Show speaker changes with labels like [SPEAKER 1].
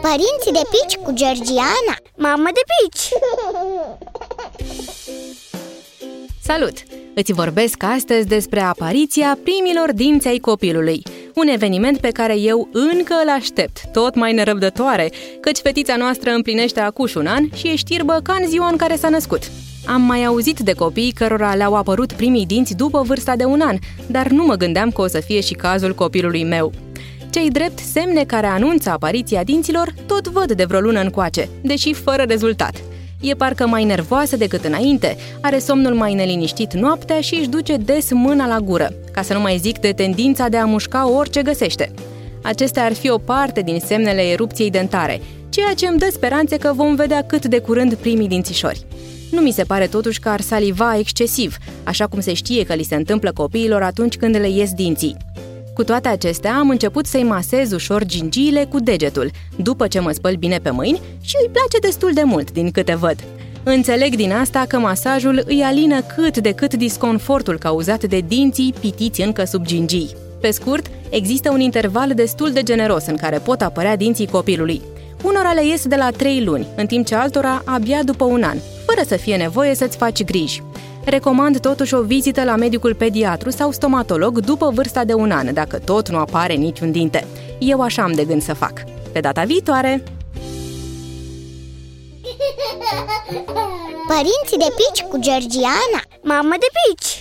[SPEAKER 1] Părinții de pici cu Georgiana
[SPEAKER 2] Mamă de pici!
[SPEAKER 3] Salut! Îți vorbesc astăzi despre apariția primilor dinți ai copilului un eveniment pe care eu încă îl aștept, tot mai nerăbdătoare, căci fetița noastră împlinește acuși un an și e știrbă ca în ziua în care s-a născut. Am mai auzit de copii cărora le-au apărut primii dinți după vârsta de un an, dar nu mă gândeam că o să fie și cazul copilului meu. Cei drept semne care anunță apariția dinților tot văd de vreo lună încoace, deși fără rezultat. E parcă mai nervoasă decât înainte, are somnul mai neliniștit noaptea și își duce des mâna la gură, ca să nu mai zic de tendința de a mușca orice găsește. Acestea ar fi o parte din semnele erupției dentare, ceea ce îmi dă speranțe că vom vedea cât de curând primii dințișori. Nu mi se pare totuși că ar saliva excesiv, așa cum se știe că li se întâmplă copiilor atunci când le ies dinții. Cu toate acestea, am început să-i masez ușor gingiile cu degetul, după ce mă spăl bine pe mâini și îi place destul de mult, din câte văd. Înțeleg din asta că masajul îi alină cât de cât disconfortul cauzat de dinții pitiți încă sub gingii. Pe scurt, există un interval destul de generos în care pot apărea dinții copilului. Unora le ies de la 3 luni, în timp ce altora abia după un an, fără să fie nevoie să-ți faci griji. Recomand totuși o vizită la medicul pediatru sau stomatolog după vârsta de un an, dacă tot nu apare niciun dinte. Eu așa am de gând să fac. Pe data viitoare!
[SPEAKER 1] Părinții de pici cu Georgiana
[SPEAKER 2] Mamă de pici!